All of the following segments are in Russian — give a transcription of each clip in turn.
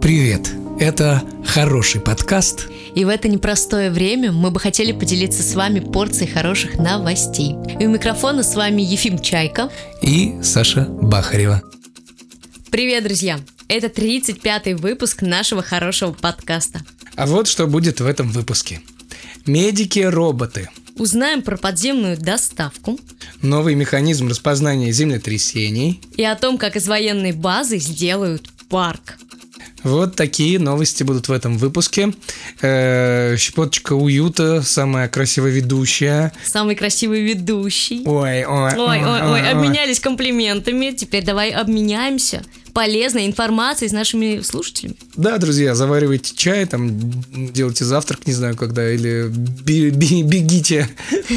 Привет! Это хороший подкаст. И в это непростое время мы бы хотели поделиться с вами порцией хороших новостей. И у микрофона с вами Ефим Чайка и Саша Бахарева. Привет, друзья! Это 35-й выпуск нашего хорошего подкаста. А вот что будет в этом выпуске. Медики-роботы. Узнаем про подземную доставку. Новый механизм распознания землетрясений. И о том, как из военной базы сделают парк. Вот такие новости будут в этом выпуске. Э, щепоточка уюта, самая красивая ведущая. Самый красивый ведущий. Ой, ой, ой, ой, ой, обменялись комплиментами. Теперь давай обменяемся полезной информацией с нашими слушателями. Да, друзья, заваривайте чай, там делайте завтрак, не знаю когда, или бегите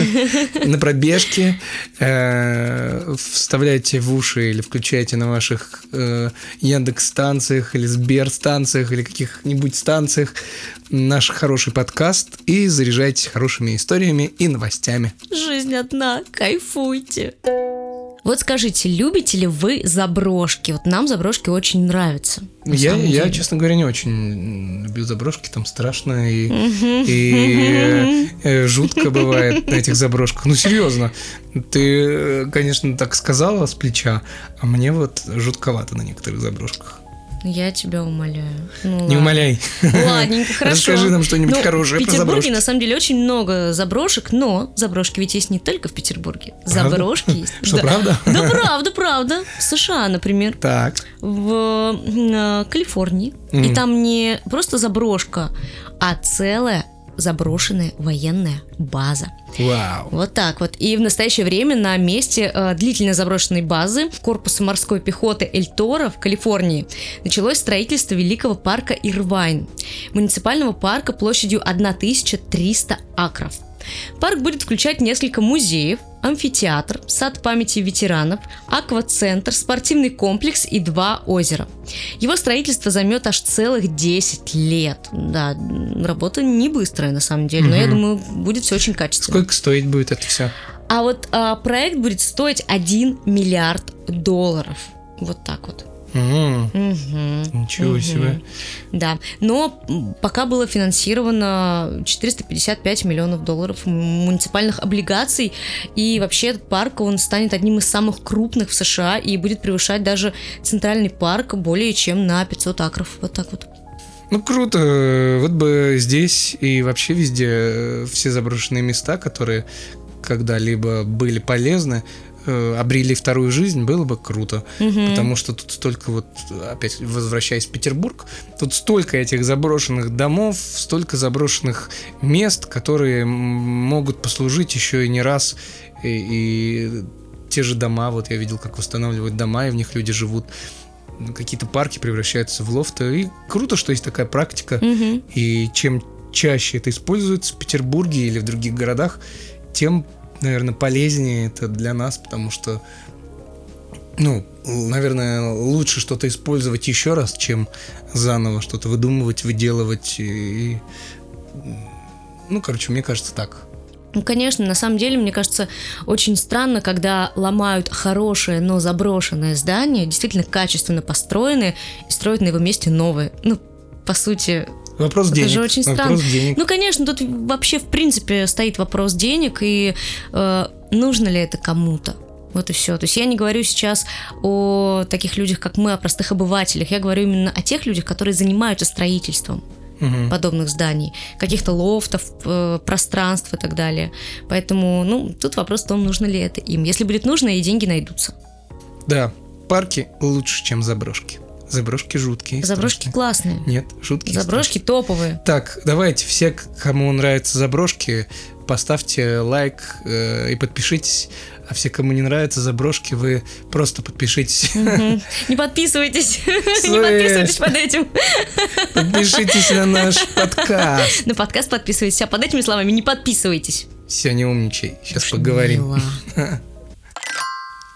на пробежке, э, вставляйте в уши или включайте на ваших э, Яндекс станциях или Сбер станциях или каких-нибудь станциях наш хороший подкаст и заряжайтесь хорошими историями и новостями. Жизнь одна, кайфуйте. Вот скажите, любите ли вы заброшки? Вот нам заброшки очень нравятся. Я, я, честно говоря, не очень люблю заброшки, там страшно и, и э, жутко бывает на этих заброшках. Ну, серьезно, ты, конечно, так сказала с плеча, а мне вот жутковато на некоторых заброшках. Я тебя умоляю. Ну, не ладно. умоляй. Ладненько, хорошо. Расскажи нам что-нибудь ну, хорошее В Петербурге на самом деле очень много заброшек, но заброшки ведь есть не только в Петербурге. Правда? Заброшки есть. Что, да. правда? Да, правда, правда. В США, например. Так. В э, Калифорнии. Mm. И там не просто заброшка, а целая заброшенная военная база. Вау. Вот так вот. И в настоящее время на месте э, длительно заброшенной базы корпуса морской пехоты Эльтора в Калифорнии началось строительство великого парка Ирвайн, муниципального парка площадью 1300 акров. Парк будет включать несколько музеев, амфитеатр, сад памяти ветеранов, аквацентр, спортивный комплекс и два озера. Его строительство займет аж целых 10 лет. Да, работа не быстрая на самом деле, угу. но я думаю, будет все очень качественно. Сколько стоить будет это все? А вот а, проект будет стоить 1 миллиард долларов. Вот так вот. Угу. Ничего угу. себе. Да. Но пока было финансировано 455 миллионов долларов муниципальных облигаций. И вообще этот парк, он станет одним из самых крупных в США и будет превышать даже центральный парк более чем на 500 акров. Вот так вот. Ну, круто. Вот бы здесь и вообще везде все заброшенные места, которые когда-либо были полезны, Э, обрели вторую жизнь, было бы круто. Угу. Потому что тут столько вот, опять возвращаясь в Петербург, тут столько этих заброшенных домов, столько заброшенных мест, которые могут послужить еще и не раз. И, и те же дома, вот я видел, как восстанавливают дома, и в них люди живут. Какие-то парки превращаются в лофты. И круто, что есть такая практика. Угу. И чем чаще это используется в Петербурге или в других городах, тем наверное, полезнее это для нас, потому что, ну, наверное, лучше что-то использовать еще раз, чем заново что-то выдумывать, выделывать. И, ну, короче, мне кажется так. Ну, конечно, на самом деле, мне кажется, очень странно, когда ломают хорошее, но заброшенное здание, действительно качественно построенное, и строят на его месте новое. Ну, по сути, Вопрос это денег. же очень странно. Вопрос денег. Ну, конечно, тут вообще в принципе стоит вопрос денег и э, нужно ли это кому-то. Вот и все. То есть я не говорю сейчас о таких людях, как мы, о простых обывателях. Я говорю именно о тех людях, которые занимаются строительством угу. подобных зданий, каких-то лофтов, э, пространств и так далее. Поэтому, ну, тут вопрос в том, нужно ли это им. Если будет нужно, и деньги найдутся. Да, парки лучше, чем заброшки. Заброшки жуткие. Заброшки страшные. классные. Нет, жуткие. Заброшки страшные. топовые. Так, давайте все, кому нравятся заброшки, поставьте лайк э, и подпишитесь. А все, кому не нравятся заброшки, вы просто подпишитесь. Не подписывайтесь. Не подписывайтесь под этим. Подпишитесь на наш подкаст. На подкаст подписывайтесь. А под этими словами не подписывайтесь. Все, не умничай. Сейчас поговорим.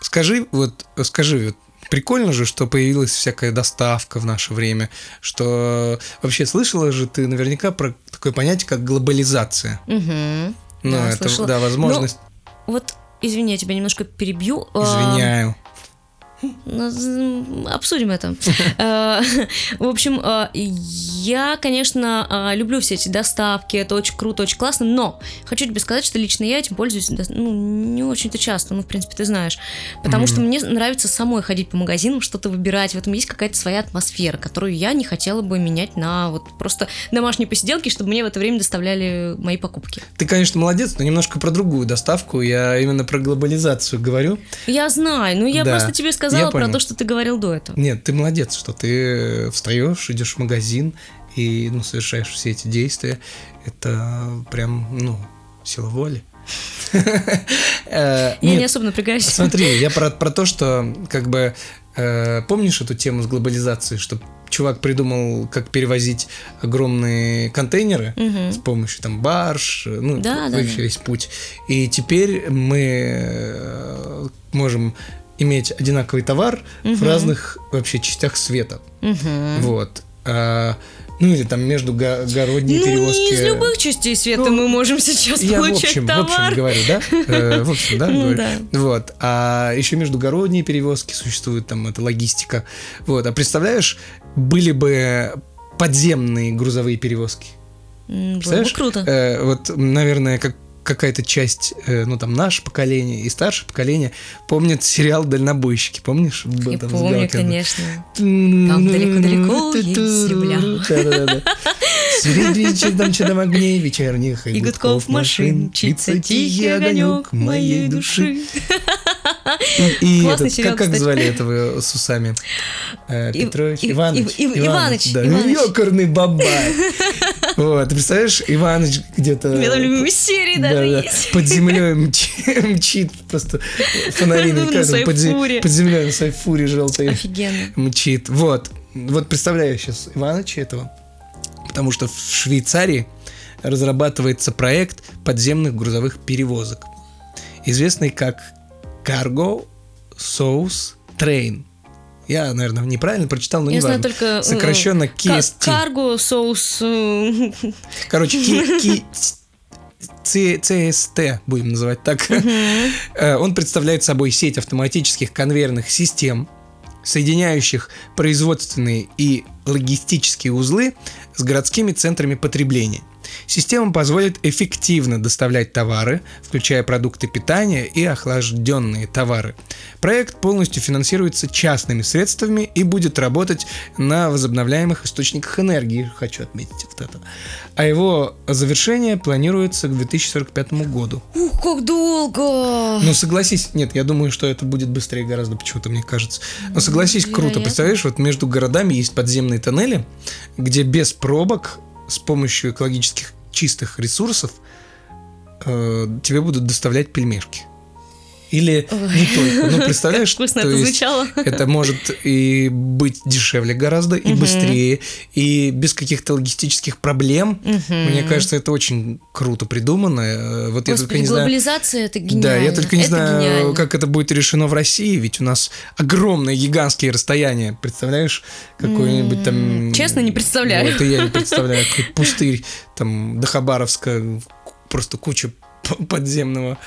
Скажи, вот, скажи, вот, Прикольно же, что появилась всякая доставка в наше время, что вообще слышала же ты наверняка про такое понятие, как глобализация. Угу. Ну, да, это, слышала. да, возможность. Ну, вот, извини, я тебя немножко перебью. А, Извиняю. Ну, Обсудим это. Э, В общем, э, я, конечно, э, люблю все эти доставки, это очень круто, очень классно, но хочу тебе сказать, что лично я этим пользуюсь ну, не очень-то часто, ну, в принципе, ты знаешь. Потому что мне нравится самой ходить по магазинам, что-то выбирать, в этом есть какая-то своя атмосфера, которую я не хотела бы менять на вот просто домашние посиделки, чтобы мне в это время доставляли мои покупки. Ты, конечно, молодец, но немножко про другую доставку. Я именно про глобализацию говорю. Я знаю, ну я Да, просто тебе я сказала про то, что ты говорил до этого. Нет, ты молодец, что ты встаешь, идешь в магазин и ну, совершаешь все эти действия. Это прям, ну, сила воли. Э, Я не особо напрягаюсь. Смотри, я про, то, что как бы э, помнишь эту тему с глобализацией, что чувак придумал, как перевозить огромные контейнеры с помощью там барж, э, ну Да, вообще да. весь путь. И теперь мы э, можем иметь одинаковый товар в Мгм. разных вообще частях света. Мгм. Вот. А, ну или там между го- городние Ну, перевозки. не из любых частей света Ну, мы можем сейчас Я в получать общем, в товар. общем говорю, да? Э, В общем, да, Ну говорю. да. Вот. А еще междугородние перевозки существуют, там это логистика. Вот. А представляешь, были бы подземные грузовые перевозки. Было бы круто. Э, вот, наверное, как какая-то часть, э, ну там наше поколение и старшее поколение помнит сериал «Дальнобойщики», помнишь? Был Я там помню, конечно. Там далеко-далеко есть земля. Среди там чадом огней вечерних И гудков машин мчится тихий огонек моей души. И Классный этот, сериал, как, как звали этого с усами? Э, Петрович, Ив- Иваныч. Ив- Ив- Иваныч, да. Иваныч. Ёкарный бабай. Вот, ты представляешь, Иваныч где-то... У меня там любимые серии даже Да-да, есть. Под землей мчит просто фуре. под землей на своей фуре желтой Офигенно. мчит. Вот. Вот представляю сейчас Иваныча этого. Потому что в Швейцарии разрабатывается проект подземных грузовых перевозок, известный как Cargo Source Train. Я, наверное, неправильно прочитал, но Я не знаю важно. только... э, Сокращенно KST. Карго, соус... Короче, CST, будем называть так. Э, Он представляет собой сеть автоматических конвейерных систем, соединяющих производственные и логистические узлы с городскими центрами потребления. Система позволит эффективно доставлять товары, включая продукты питания и охлажденные товары. Проект полностью финансируется частными средствами и будет работать на возобновляемых источниках энергии, хочу отметить вот это. А его завершение планируется к 2045 году. Ух, как долго! Ну, согласись, нет, я думаю, что это будет быстрее гораздо почему-то, мне кажется. Но согласись, круто. вероятно. Представляешь, вот между городами есть подземные тоннели, где без пробок, с помощью экологических чистых ресурсов, э, тебе будут доставлять пельмешки. Или Ой. не только. Ну, представляешь, Как вкусно то это есть звучало. это может и быть дешевле гораздо, и Мгм. быстрее, и без каких-то логистических проблем. Мгм. Мне кажется, это очень круто придумано. Э, Вот я только Господи, не знаю. глобализация это гениально. Да, я только не Это знаю, гениально. как это будет решено в России, ведь у нас огромные гигантские расстояния. Представляешь, какой-нибудь там... Честно, не представляю. Вот и я не представляю, какой пустырь там до Хабаровска, просто куча подземного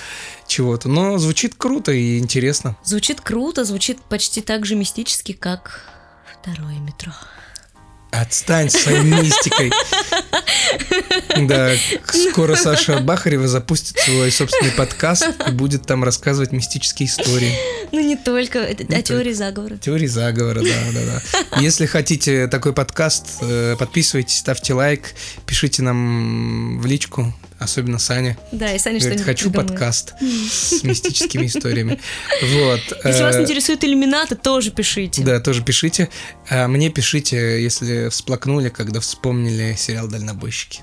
чего-то. Но звучит круто и интересно. Звучит круто, звучит почти так же мистически, как второе метро. Отстань с своей мистикой. Да, скоро Саша Бахарева запустит свой собственный подкаст и будет там рассказывать мистические истории. Ну не только, это Не о теории заговора. Теории заговора, да, да, да. Если хотите такой подкаст, э, подписывайтесь, ставьте лайк, пишите нам в личку, особенно Саня. Да, и Саня Говорит, что-нибудь хочу придумает. подкаст с мистическими историями. Вот. Если вас э, интересуют иллюминаты, тоже пишите. Да, тоже пишите. А мне пишите, если всплакнули, когда вспомнили сериал «Дальнобойщики».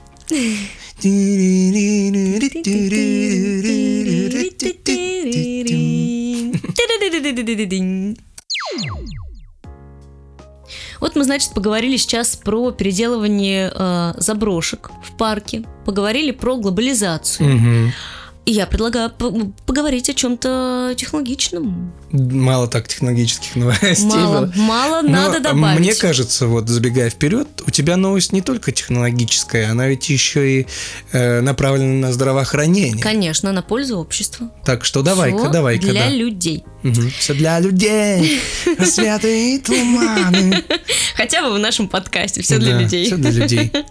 Вот мы, значит, поговорили сейчас про переделывание э, заброшек в парке, поговорили про глобализацию. Мгм. Я предлагаю по- поговорить о чем-то технологичном. Мало так технологических новостей Мало, было. мало Но надо добавить. Мне кажется, вот забегая вперед, у тебя новость не только технологическая, она ведь еще и э, направлена на здравоохранение. Конечно, на пользу общества. Так что давай-ка, давай-ка. Для да. людей. Все для людей. И туманы. Хотя бы в нашем подкасте все для людей. всё для людей.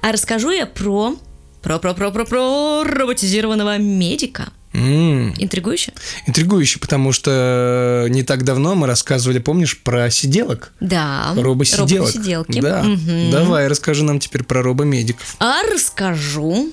А расскажу я про про про про про про роботизированного медика. М, Интригующе? Интригующе, потому что не так давно мы рассказывали, помнишь, про сиделок? Да. Робосиделок. Роботосиделки. Да. Мгм. Давай, расскажи нам теперь про робомедиков. А расскажу.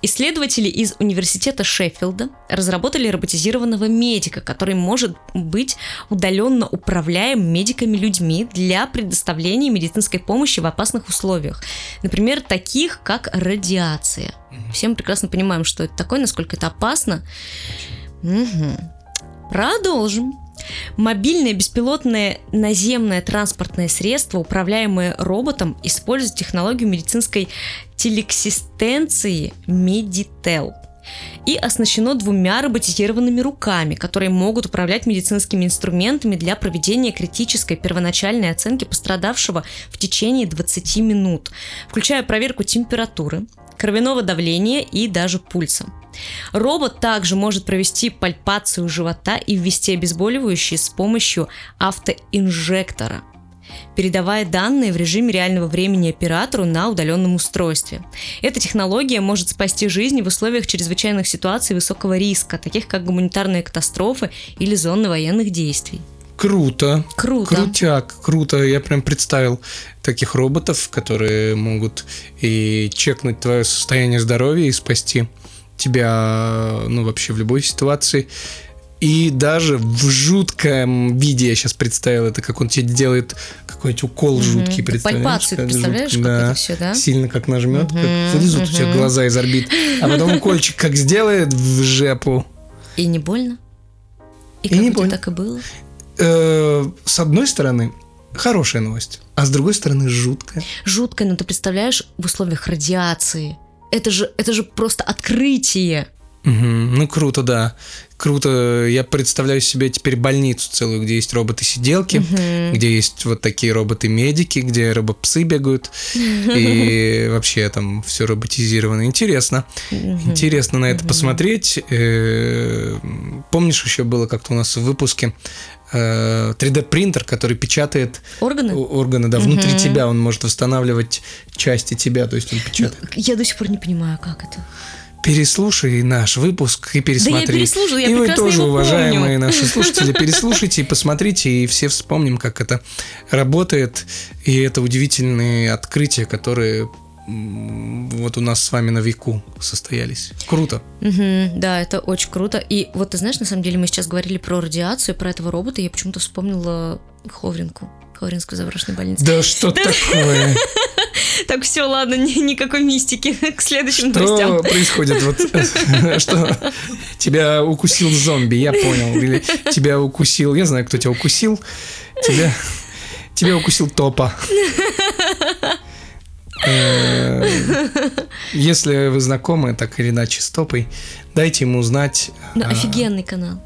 Исследователи из университета Шеффилда разработали роботизированного медика, который может быть удаленно управляем медиками-людьми для предоставления медицинской помощи в опасных условиях. Например, таких как радиация. Все мы прекрасно понимаем, что это такое, насколько это опасно. Мгм. Продолжим. Мобильное беспилотное наземное транспортное средство, управляемое роботом, использует технологию медицинской телексистенции Meditel и оснащено двумя роботизированными руками, которые могут управлять медицинскими инструментами для проведения критической первоначальной оценки пострадавшего в течение 20 минут, включая проверку температуры, кровяного давления и даже пульса. Робот также может провести пальпацию живота и ввести обезболивающие с помощью автоинжектора, передавая данные в режиме реального времени оператору на удаленном устройстве. Эта технология может спасти жизни в условиях чрезвычайных ситуаций высокого риска, таких как гуманитарные катастрофы или зоны военных действий. Круто. Круто. Крутяк, круто. Я прям представил таких роботов, которые могут и чекнуть твое состояние здоровья и спасти тебя, ну, вообще в любой ситуации. И даже в жутком виде я сейчас представил это, как он тебе делает какой-нибудь укол Мгм. жуткий, представляешь? пальпацию, Как представляешь, жутко, как да. это всё, да? Сильно как нажмет, Мгм, как вылезут у тебя глаза из орбит, а потом укольчик как сделает в жепу. И не больно? И, И как не больно. так и было? Э, С одной стороны, хорошая новость, а с другой стороны, жуткая. Жутко, но ты представляешь в условиях радиации. Это же, это же просто открытие. Мгм. Ну, круто, да. Круто. Я представляю себе теперь больницу целую, где есть роботы-сиделки, где есть вот такие роботы-медики, где робопсы бегают, и вообще там все роботизировано. Интересно. Интересно на это посмотреть. Э, Помнишь, еще было как-то у нас в выпуске 3D-принтер, который печатает Органы? органы, да, внутри Мгм. тебя, он может восстанавливать части тебя, то есть он печатает. Я до сих пор не понимаю, как это. Переслушай наш выпуск и пересмотри. переслушала, я и вы тоже, его уважаемые помню. наши слушатели, переслушайте и посмотрите, и все вспомним, как это работает. И это удивительные открытия, которые вот у нас с вами на веку состоялись. Круто. Мгм, да, это очень круто. И вот ты знаешь, на самом деле мы сейчас говорили про радиацию, про этого робота, я почему-то вспомнила Ховринку. Ховринскую заброшенную больницу. Да что такое? Так, все, ладно, ни- никакой мистики. К следующим Что новостям. происходит? Вот что тебя укусил зомби, я понял. Или тебя укусил, я знаю, кто тебя укусил. Тебя, тебя укусил топа. Э, Если вы знакомы так или иначе с топой, дайте ему знать. Ну, а, офигенный канал.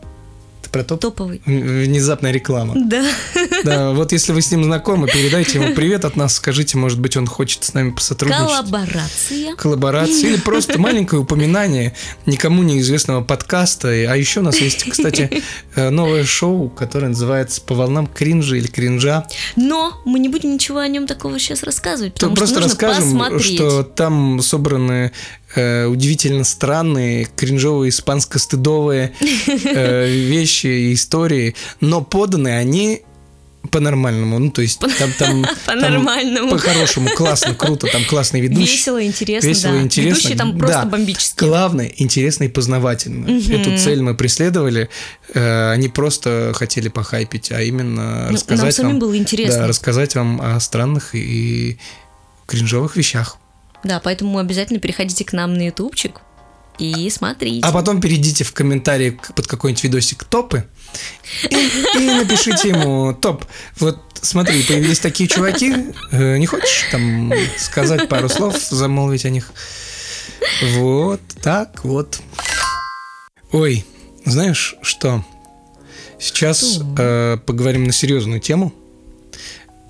Про топ? Топовый. Внезапная реклама. Да. Да, вот если вы с ним знакомы, передайте ему привет от нас, скажите, может быть, он хочет с нами посотрудничать. Коллаборация. коллаборации или просто маленькое упоминание никому неизвестного подкаста. А еще у нас есть, кстати, э, новое шоу, которое называется «По волнам кринжа» или «Кринжа». Но мы не будем ничего о нем такого сейчас рассказывать, То потому просто что нужно расскажем, посмотреть. что там собраны э, удивительно странные, кринжовые, испанско-стыдовые э, вещи и истории, но поданы они по-нормальному, ну, то есть там, там, По-нормальному. по-хорошему, классно, круто, там классный ведущий. Весело, интересно, Весело, да. интересно. Ведущие там просто Да. бомбические. Главное, интересно и познавательно. Эту цель мы преследовали. Э, Они просто хотели похайпить, а именно Ну, рассказать нам самим вам, было интересно. Да, рассказать вам о странных и кринжовых вещах. Да, поэтому обязательно переходите к нам на ютубчик и смотрите. А потом перейдите в комментарии под какой-нибудь видосик топы и, и напишите ему топ. Вот смотри, появились такие чуваки, э, не хочешь там сказать пару слов, замолвить о них? Вот так вот. Ой, знаешь что? Сейчас Что? э, поговорим на серьезную тему.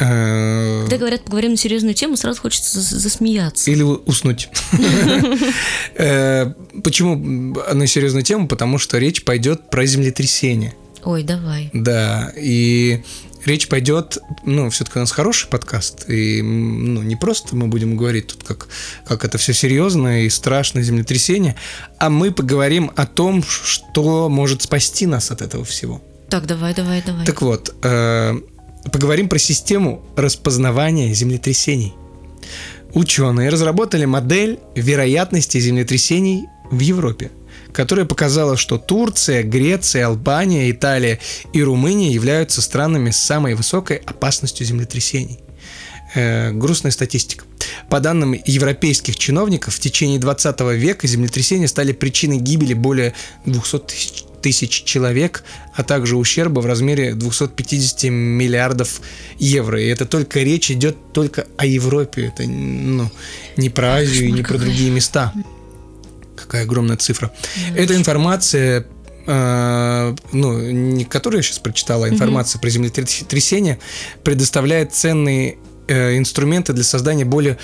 Э, Когда говорят, поговорим на серьезную тему, сразу хочется за- засмеяться. Или уснуть. Э, Почему на серьезную тему? Потому что речь пойдет про землетрясение. Ой, давай. Да, и речь пойдет, ну, все-таки у нас хороший подкаст, и ну, не просто мы будем говорить тут, как, как это все серьезно и страшное землетрясение, а мы поговорим о том, что может спасти нас от этого всего. Так, давай, давай, давай. Так вот, э, поговорим про систему распознавания землетрясений. Ученые разработали модель вероятности землетрясений в Европе, которая показала, что Турция, Греция, Албания, Италия и Румыния являются странами с самой высокой опасностью землетрясений. Э, грустная статистика. По данным европейских чиновников, в течение 20 века землетрясения стали причиной гибели более 200 тысяч, тысяч человек, а также ущерба в размере 250 миллиардов евро. И это только речь идет только о Европе. Это ну, не про Азию и не про другие места. Какая огромная цифра. Эта информация э, ну, не которую я сейчас прочитала, а информация про землетрясение предоставляет ценные э, инструменты для создания более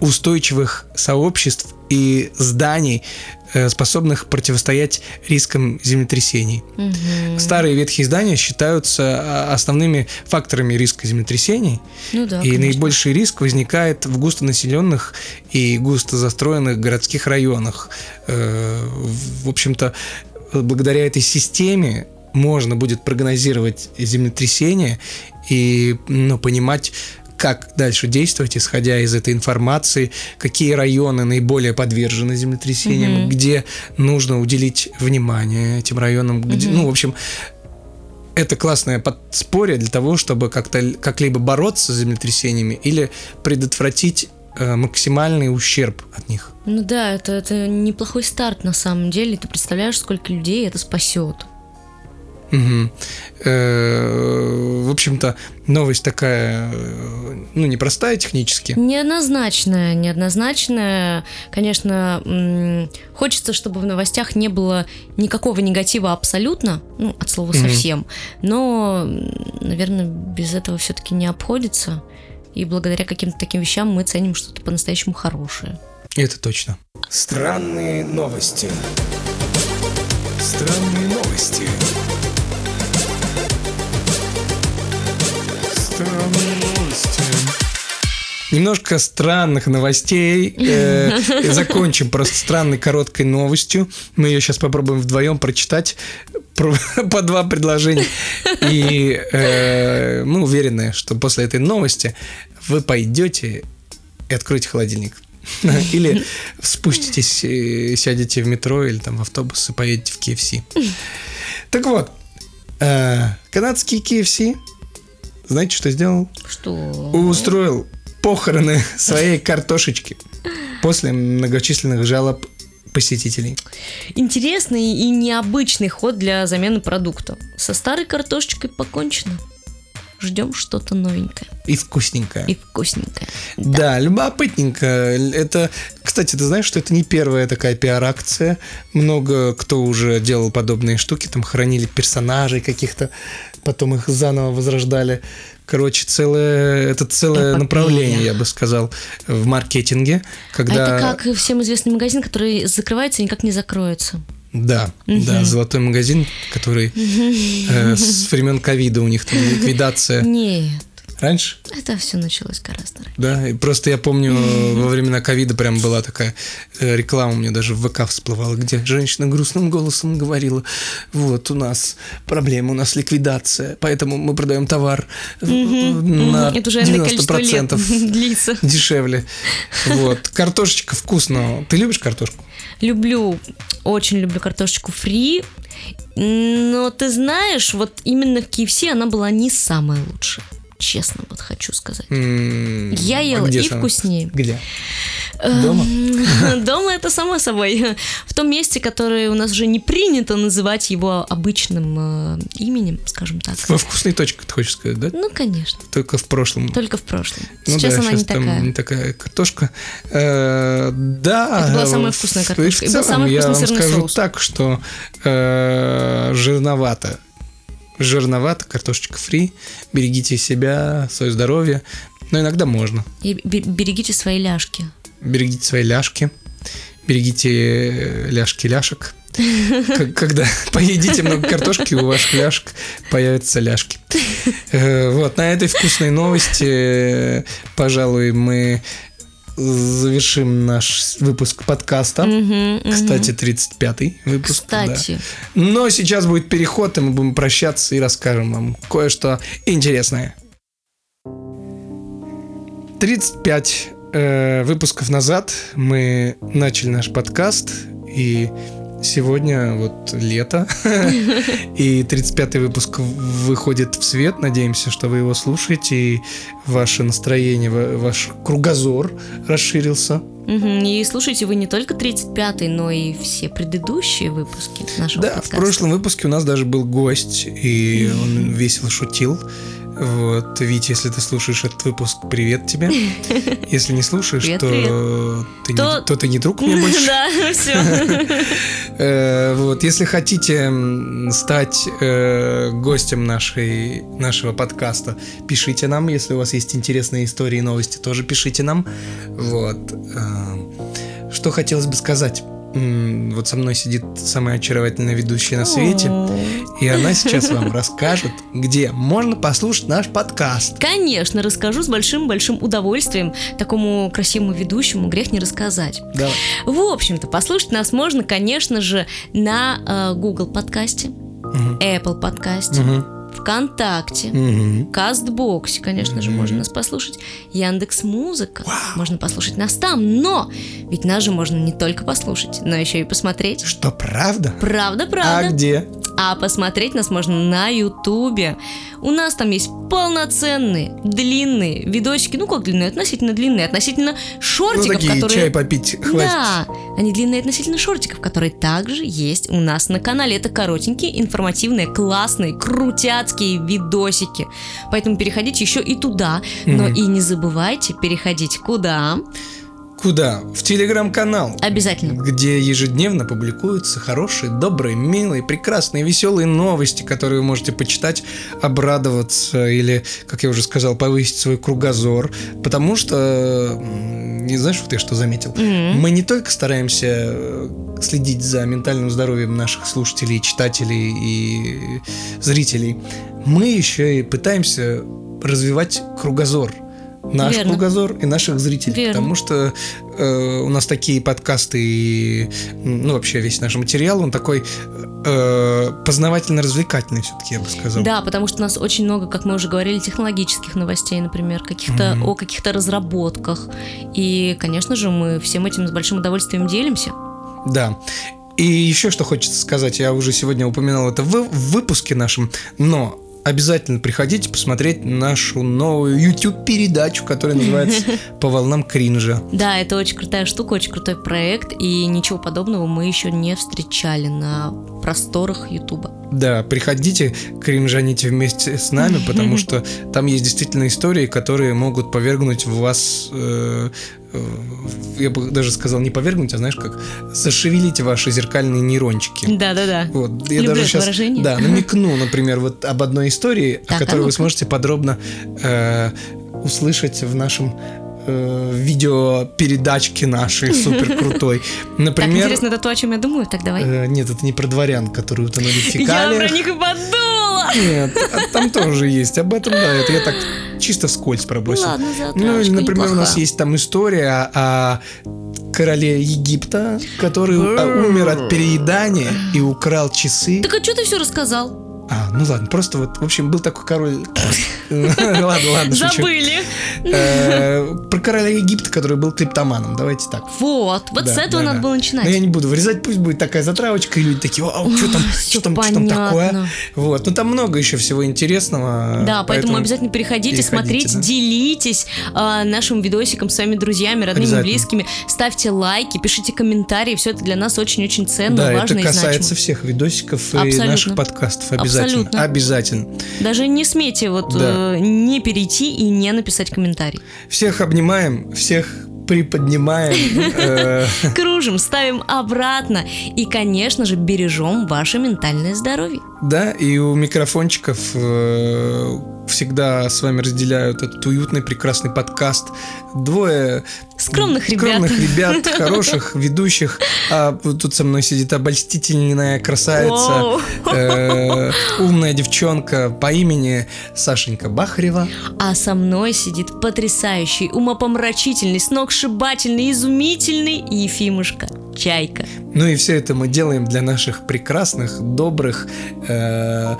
устойчивых сообществ и зданий, способных противостоять рискам землетрясений. Мгм. Старые ветхие здания считаются а, основными факторами риска землетрясений, Ну да, и конечно. наибольший риск возникает в густонаселенных и густо застроенных городских районах. Э, В общем-то, благодаря этой системе можно будет прогнозировать землетрясение и ну, понимать, как дальше действовать, исходя из этой информации, какие районы наиболее подвержены землетрясениям, Мгм. где нужно уделить внимание этим районам, где, Мгм. ну, в общем, это классное подспорье для того, чтобы как-то как-либо бороться с землетрясениями или предотвратить э, максимальный ущерб от них. Ну да, это, это неплохой старт на самом деле. Ты представляешь, сколько людей это спасет. Э, В общем-то, новость такая, э, ну, непростая технически. Неоднозначная, неоднозначная. Конечно, хочется, чтобы в новостях не было никакого негатива абсолютно, ну, от слова совсем. Но, наверное, без этого все-таки не обходится. И благодаря каким-то таким вещам мы ценим что-то по-настоящему хорошее. Это точно. Странные новости. Странные новости. Новости. Немножко странных новостей. Э, закончим просто странной короткой новостью. Мы ее сейчас попробуем вдвоем прочитать про- по два предложения. И э, мы уверены, что после этой новости вы пойдете и откроете холодильник. Или спуститесь, и сядете в метро или там в автобус и поедете в KFC. Так вот, э, канадский KFC, знаете, что сделал? Что? Устроил похороны своей картошечки после многочисленных жалоб посетителей. Интересный и необычный ход для замены продукта. Со старой картошечкой покончено. Ждем что-то новенькое И вкусненькое. и вкусненькое. Да, любопытненько. Это, кстати, ты знаешь, что это не первая такая пиар-акция. Много кто уже делал подобные штуки, там хоронили персонажей каких-то, потом их заново возрождали. Короче, целое, это целое Эпопея. направление, я бы сказал, в маркетинге, когда... А это как всем известный магазин, который закрывается и никак не закроется. Да, да, золотой магазин, который э, с времен ковида у них там ликвидация. Нет, Раньше? это все началось гораздо раньше. Да, и просто я помню, во времена ковида прям была такая э, реклама у меня даже в ВК всплывала, где женщина грустным голосом говорила, вот у нас проблема, у нас ликвидация, поэтому мы продаем товар э, на Это уже энное количество лет 90% длится. дешевле. Вот. Картошечка вкусно. Ты любишь картошку? Люблю, очень люблю картошечку фри, но ты знаешь, вот именно в KFC она была не самая лучшая. Честно, вот хочу сказать. М, Я а ела где и самое вкуснее. Где? Дома? Эм, Дома это само собой. В том месте, которое у нас уже не принято называть его обычным э, именем, скажем так. Во вкусной точке, ты хочешь сказать, да? Ну, конечно. Только в прошлом. Только в прошлом. Ну Сейчас да, она щас не такая. не такая картошка. Э, да. Это была самая вкусная картошка. В И был целом, самый я вкусный вам сырный скажу соус. так, что э, жирновато. Жирновато, картошечка фри. Берегите себя, свое здоровье. Но иногда можно. И бе- берегите свои ляжки. Берегите свои ляжки. Берегите э, ляжки ляшек. Когда поедите много картошки, у ваших ляжек появятся ляжки. Э, Вот, на этой вкусной новости, э, пожалуй, мы завершим наш выпуск подкаста. Мгм. Кстати, 35-й выпуск. да. Кстати, Но сейчас будет переход, и мы будем прощаться и расскажем вам кое-что интересное. 35 э, выпусков назад мы начали наш подкаст, и сегодня вот лето, и 35-й выпуск выходит в свет. Надеемся, что вы его слушаете, и ваше настроение, ва- ваш кругозор расширился. И слушайте вы не только 35-й, но и все предыдущие выпуски нашего Да, в подкаста. прошлом выпуске у нас даже был гость, и он весело шутил. Вот, Витя, если ты слушаешь этот выпуск, привет тебе. Если не слушаешь, Привет, то, привет. Ты, То- Не, то ты не друг мне больше. Да, все. Э, Вот, если хотите стать э, гостем нашей, нашего подкаста, пишите нам. Если у вас есть интересные истории и новости, тоже пишите нам. Вот. э, Что хотелось бы сказать? Вот со мной сидит самая очаровательная ведущая на свете. И она сейчас вам расскажет, где можно послушать наш подкаст. Конечно, расскажу с большим-большим удовольствием. Такому красивому ведущему грех не рассказать. Давай. В общем-то, послушать нас можно, конечно же, на э, Google подкасте, Мгм. Apple подкасте, Мгм. ВКонтакте. Кастбоксе, конечно же, Мгм. можно нас послушать. Яндекс Музыка. Можно послушать нас там. Но ведь нас же можно не только послушать, но еще и посмотреть. Что, правда? Правда, А правда. где? А посмотреть нас можно на Ютубе. У нас там есть полноценные, длинные видосики. Ну как длинные? Относительно длинные. Относительно Ну, шортиков, такие, которые... чай попить, хватит. Да, они длинные относительно шортиков, которые также есть у нас на канале. Это коротенькие, информативные, классные, крутяцкие видосики. Поэтому переходите еще и туда. Но Мгм. и не забывайте переходить куда? Куда? В телеграм-канал. Обязательно. где ежедневно публикуются хорошие, добрые, милые, прекрасные, веселые новости, которые вы можете почитать, обрадоваться или, как я уже сказал, повысить свой кругозор. Потому что, не знаешь, вот я что заметил? Мгм. Мы не только стараемся э, следить за ментальным здоровьем наших слушателей, читателей и зрителей, мы еще и пытаемся развивать кругозор. Наш Верно. кругозор и наших зрителей. Верно. Потому что э, у нас такие подкасты и ну, вообще весь наш материал, он такой э, познавательно-развлекательный все-таки, я бы сказал. Да, потому что у нас очень много, как мы уже говорили, технологических новостей, например, каких-то Мгм. о каких-то разработках. И, конечно же, мы всем этим с большим удовольствием делимся. Да. И еще что хочется сказать, я уже сегодня упоминал это в выпуске нашем, но обязательно приходите посмотреть нашу новую YouTube-передачу, которая называется «По волнам кринжа». Да, это очень крутая штука, очень крутой проект, и ничего подобного мы еще не встречали на просторах Ютуба. Да, приходите, кринжаните вместе с нами, потому что там есть действительно истории, которые могут повергнуть вас, э, я бы даже сказал, не повергнуть, а знаешь как, зашевелить ваши зеркальные нейрончики. Да-да-да. Вот, я Люблю даже сейчас, выражение. да, намекну, например, вот об одной истории, Так, о а которой вы ну-ка. сможете подробно э, услышать в нашем э, видеопередачке нашей супер крутой. Так, Например, интересно, это то, о чем я думаю? Так, давай. э, нет, это не про дворян, которые утонули в я фекалиях. про них и подумала! Нет, а там тоже есть. Об этом, да, это я так чисто вскользь пробросил. Ладно. Ну, или, например, у нас есть там история о короле Египта, который а, умер от переедания и украл часы. Так а что ты все рассказал? А, ну ладно, просто вот, в общем, был такой король... Ладно, ладно. Забыли. Э, Про короля Египта, который был криптоманом, давайте так. Вот, вот с этого надо было Но я начинать. не буду вырезать, пусть будет такая затравочка, и люди такие, вау, что там, что там, что там такое. Вот, ну там много еще всего интересного. Да, поэтому, обязательно переходите, смотрите, делитесь а, нашим видосиком с своими друзьями, родными, близкими, ставьте лайки, пишите комментарии, все это для нас очень-очень ценно, важно это и касается значимо. всех видосиков и наших подкастов. Обязательно. Абсолютно. Обязательно. Даже не смейте вот Да. э, не перейти и не написать комментарий. Всех обнимаем, всех приподнимаем. э, Кружим, ставим обратно и, конечно же, бережем ваше ментальное здоровье. Да, и у микрофончиков э, всегда с вами разделяют этот уютный, прекрасный подкаст. Двое Скромных ребят. скромных ребят, хороших ведущих. А тут со мной сидит обольстительная красавица, э, умная девчонка по имени Сашенька Бахарева. А со мной сидит потрясающий, умопомрачительный, сногсшибательный, изумительный Ефимушка. Чайка. Ну и все это мы делаем для наших прекрасных, добрых, э,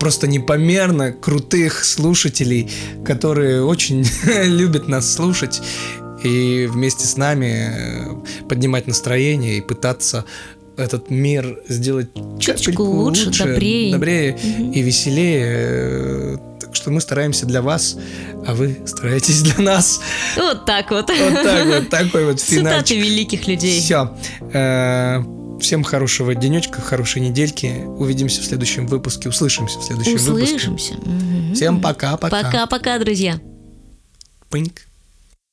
просто непомерно крутых слушателей, которые очень любят нас слушать и вместе с нами э, поднимать настроение и пытаться этот мир сделать Чуточку капельку лучше, добрее. добрее Мгм. и веселее. Э, Так что мы стараемся для вас, а вы стараетесь для нас. Вот так вот. Вот так вот, такой вот Цитаты финальчик. великих людей. Все. Всем хорошего денечка, хорошей недельки. Увидимся в следующем выпуске. Услышимся в следующем выпуске. Услышимся. Всем пока-пока. Пока-пока, друзья. Пыньк.